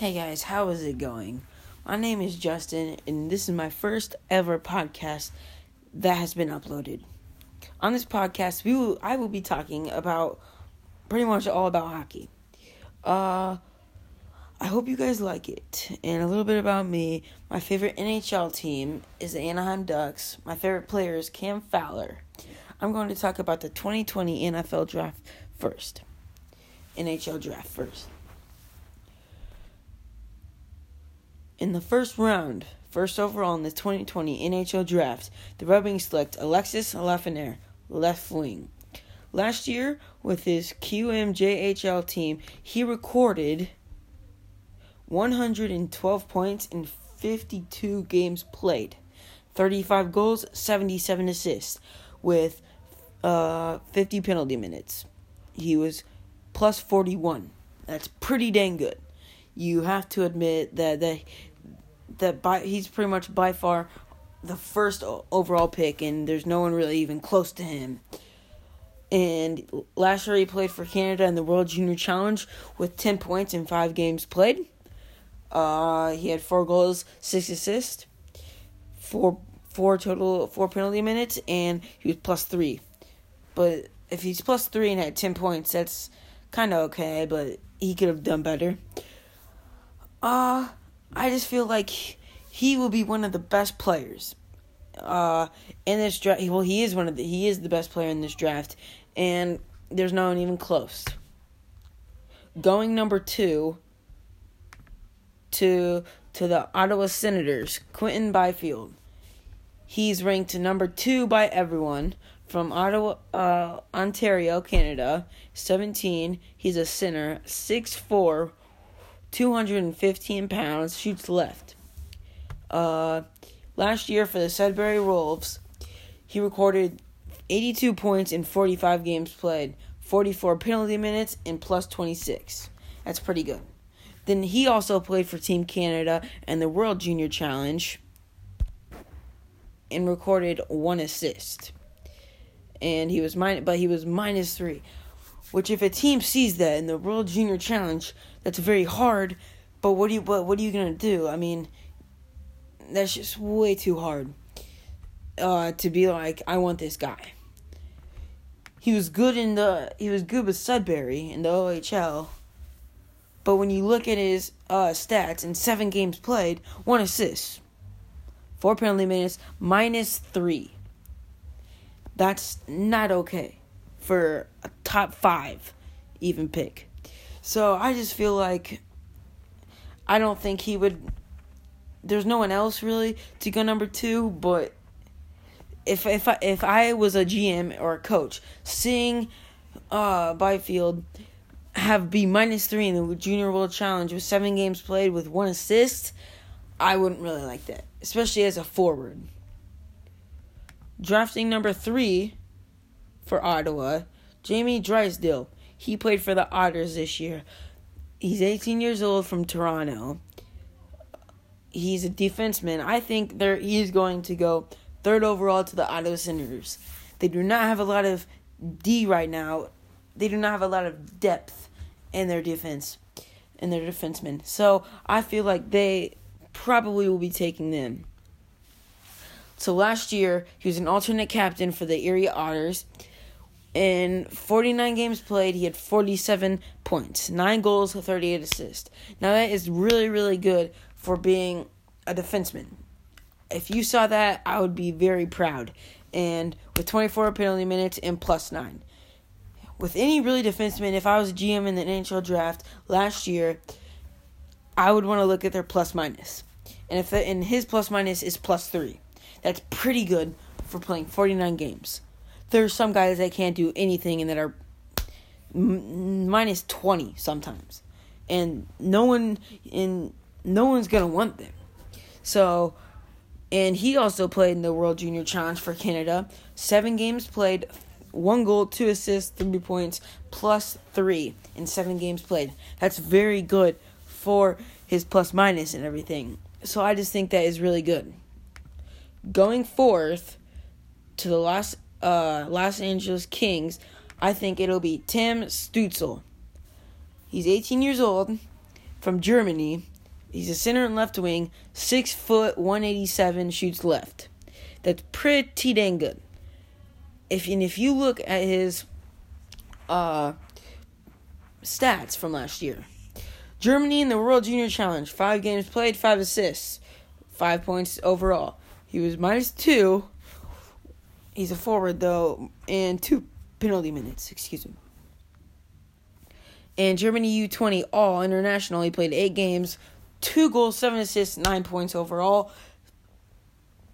Hey guys, how is it going? My name is Justin, and this is my first ever podcast that has been uploaded. On this podcast, we will I will be talking about pretty much all about hockey. Uh I hope you guys like it. And a little bit about me. My favorite NHL team is the Anaheim Ducks. My favorite player is Cam Fowler. I'm going to talk about the 2020 NFL draft first. NHL draft first. In the first round, first overall in the 2020 NHL draft, the Red Wings select Alexis Lafreniere, left wing. Last year, with his QMJHL team, he recorded 112 points in 52 games played, 35 goals, 77 assists, with uh, 50 penalty minutes. He was plus 41. That's pretty dang good. You have to admit that that that by he's pretty much by far the first overall pick, and there's no one really even close to him. And last year he played for Canada in the World Junior Challenge with 10 points in five games played. Uh, he had four goals, six assists, four four total four penalty minutes, and he was plus three. But if he's plus three and had ten points, that's kind of okay. But he could have done better. Uh, I just feel like he will be one of the best players. Uh, in this draft, well, he is one of the he is the best player in this draft, and there's no one even close. Going number two to to the Ottawa Senators, Quinton Byfield. He's ranked number two by everyone from Ottawa, uh, Ontario, Canada. 17. He's a center, 6'4", 215 pounds, shoots left. Uh, last year for the Sudbury Wolves, he recorded 82 points in 45 games played, 44 penalty minutes, and plus 26. That's pretty good. Then he also played for Team Canada and the World Junior Challenge and recorded one assist. And he was minus, but he was minus three, which if a team sees that in the World Junior Challenge, that's very hard. But what do you what what are you gonna do? I mean, that's just way too hard. Uh, to be like, I want this guy. He was good in the he was good with Sudbury in the OHL but when you look at his uh, stats in seven games played, one assist, four penalty minutes, minus three. That's not okay for a top five even pick. So I just feel like I don't think he would. There's no one else really to go number two, but if if I, if I was a GM or a coach, seeing uh Byfield have be minus three in the Junior World Challenge with seven games played with one assist, I wouldn't really like that, especially as a forward. Drafting number three for Ottawa, Jamie Drysdale. He played for the Otters this year. He's 18 years old from Toronto. He's a defenseman. I think there he's going to go third overall to the Ottawa Senators. They do not have a lot of D right now. They do not have a lot of depth in their defense, in their defensemen. So I feel like they probably will be taking them. So last year, he was an alternate captain for the Erie Otters. In 49 games played, he had 47 points, 9 goals, 38 assists. Now, that is really, really good for being a defenseman. If you saw that, I would be very proud. And with 24 penalty minutes and plus 9 with any really defenseman, if I was a GM in the NHL draft last year, I would want to look at their plus minus. And if the, and his plus minus is plus three, that's pretty good for playing 49 games. There's some guys that can't do anything and that are m- minus 20 sometimes, and no one in no one's gonna want them. So, and he also played in the World Junior Challenge for Canada. Seven games played, one goal, two assists, three points, plus three in seven games played. That's very good for his plus minus and everything. So I just think that is really good. Going forth to the Los uh, Los Angeles Kings, I think it'll be Tim Stützle. He's 18 years old, from Germany. He's a center and left wing, six foot, one eighty seven, shoots left. That's pretty dang good. If and if you look at his uh, stats from last year, Germany in the World Junior Challenge, five games played, five assists, five points overall. He was minus two. He's a forward though, and two penalty minutes. Excuse me. And Germany U20 All International, he played eight games, two goals, seven assists, nine points overall,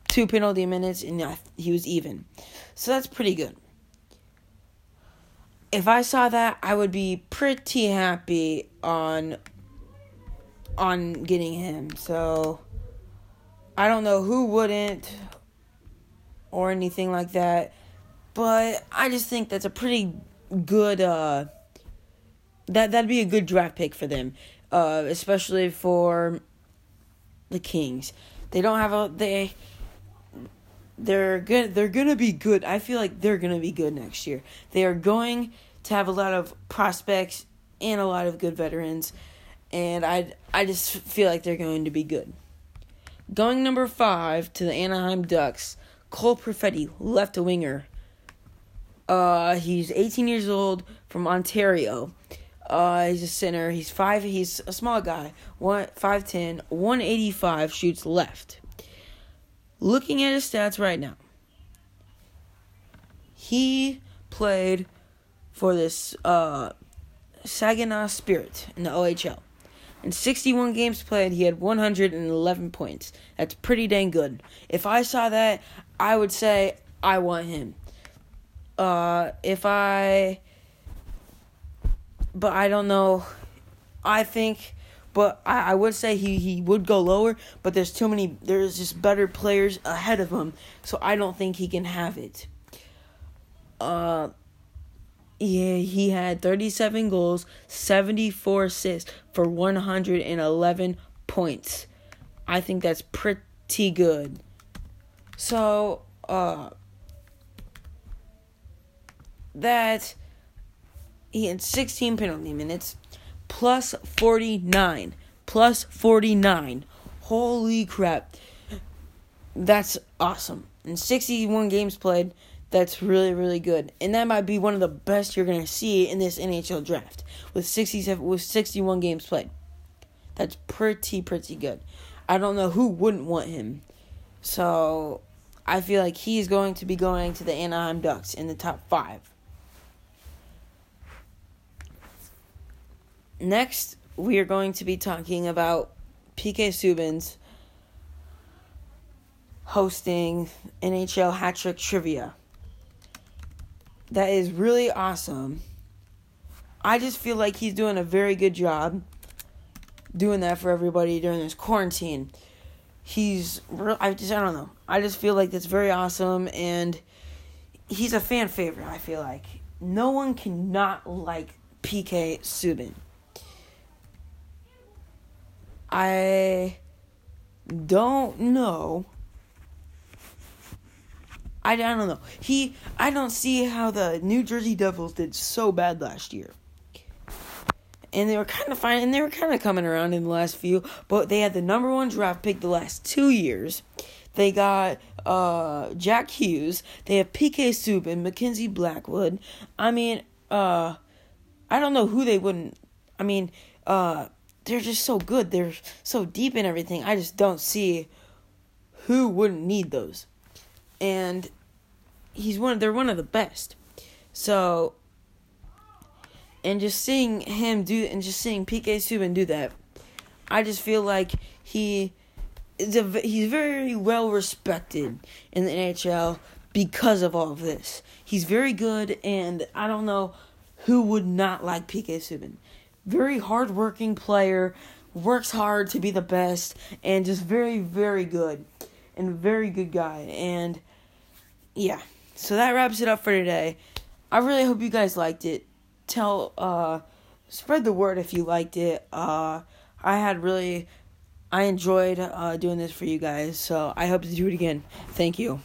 two penalty minutes, and he was even. So that's pretty good. If I saw that, I would be pretty happy on on getting him. So I don't know who wouldn't or anything like that, but I just think that's a pretty good uh that that'd be a good draft pick for them, uh, especially for the Kings. They don't have a they. They're good. They're gonna be good. I feel like they're gonna be good next year. They are going to have a lot of prospects and a lot of good veterans, and I I just feel like they're going to be good. Going number five to the Anaheim Ducks, Cole Perfetti, left winger. Uh, he's 18 years old from Ontario. Uh, he's a center. He's five. He's a small guy. One five ten, one eighty five. Shoots left. Looking at his stats right now, he played for this uh, Saginaw Spirit in the OHL. In 61 games played, he had 111 points. That's pretty dang good. If I saw that, I would say I want him. Uh, if I but I don't know. I think, but I, I would say he, he would go lower, but there's too many, there's just better players ahead of him, so I don't think he can have it. Uh, yeah, he had 37 goals, 74 assists for 111 points. I think that's pretty good. So, uh, that he had 16 penalty minutes, plus 49. Plus 49. Holy crap. That's awesome. And 61 games played, that's really, really good. And that might be one of the best you're going to see in this NHL draft with 67 with 61 games played. That's pretty, pretty good. I don't know who wouldn't want him. So I feel like he's going to be going to the Anaheim Ducks in the top five. Next, we are going to be talking about PK Subban's hosting NHL Hat Trick Trivia. That is really awesome. I just feel like he's doing a very good job doing that for everybody during this quarantine. He's real, I just I don't know. I just feel like that's very awesome and he's a fan favorite, I feel like. No one can not like PK Subban. I don't know. I, I don't know. He I don't see how the New Jersey Devils did so bad last year. And they were kind of fine, and they were kind of coming around in the last few. But they had the number one draft pick the last two years. They got uh, Jack Hughes. They have PK Subban, Mackenzie Blackwood. I mean, uh, I don't know who they wouldn't. I mean, uh, they're just so good. They're so deep in everything. I just don't see who wouldn't need those. And he's one they're one of the best. So and just seeing him do and just seeing PK Subban do that, I just feel like he is a, he's very well respected in the NHL because of all of this. He's very good and I don't know who would not like PK Subban very hardworking player, works hard to be the best, and just very, very good. And very good guy. And yeah. So that wraps it up for today. I really hope you guys liked it. Tell uh spread the word if you liked it. Uh I had really I enjoyed uh doing this for you guys. So I hope to do it again. Thank you.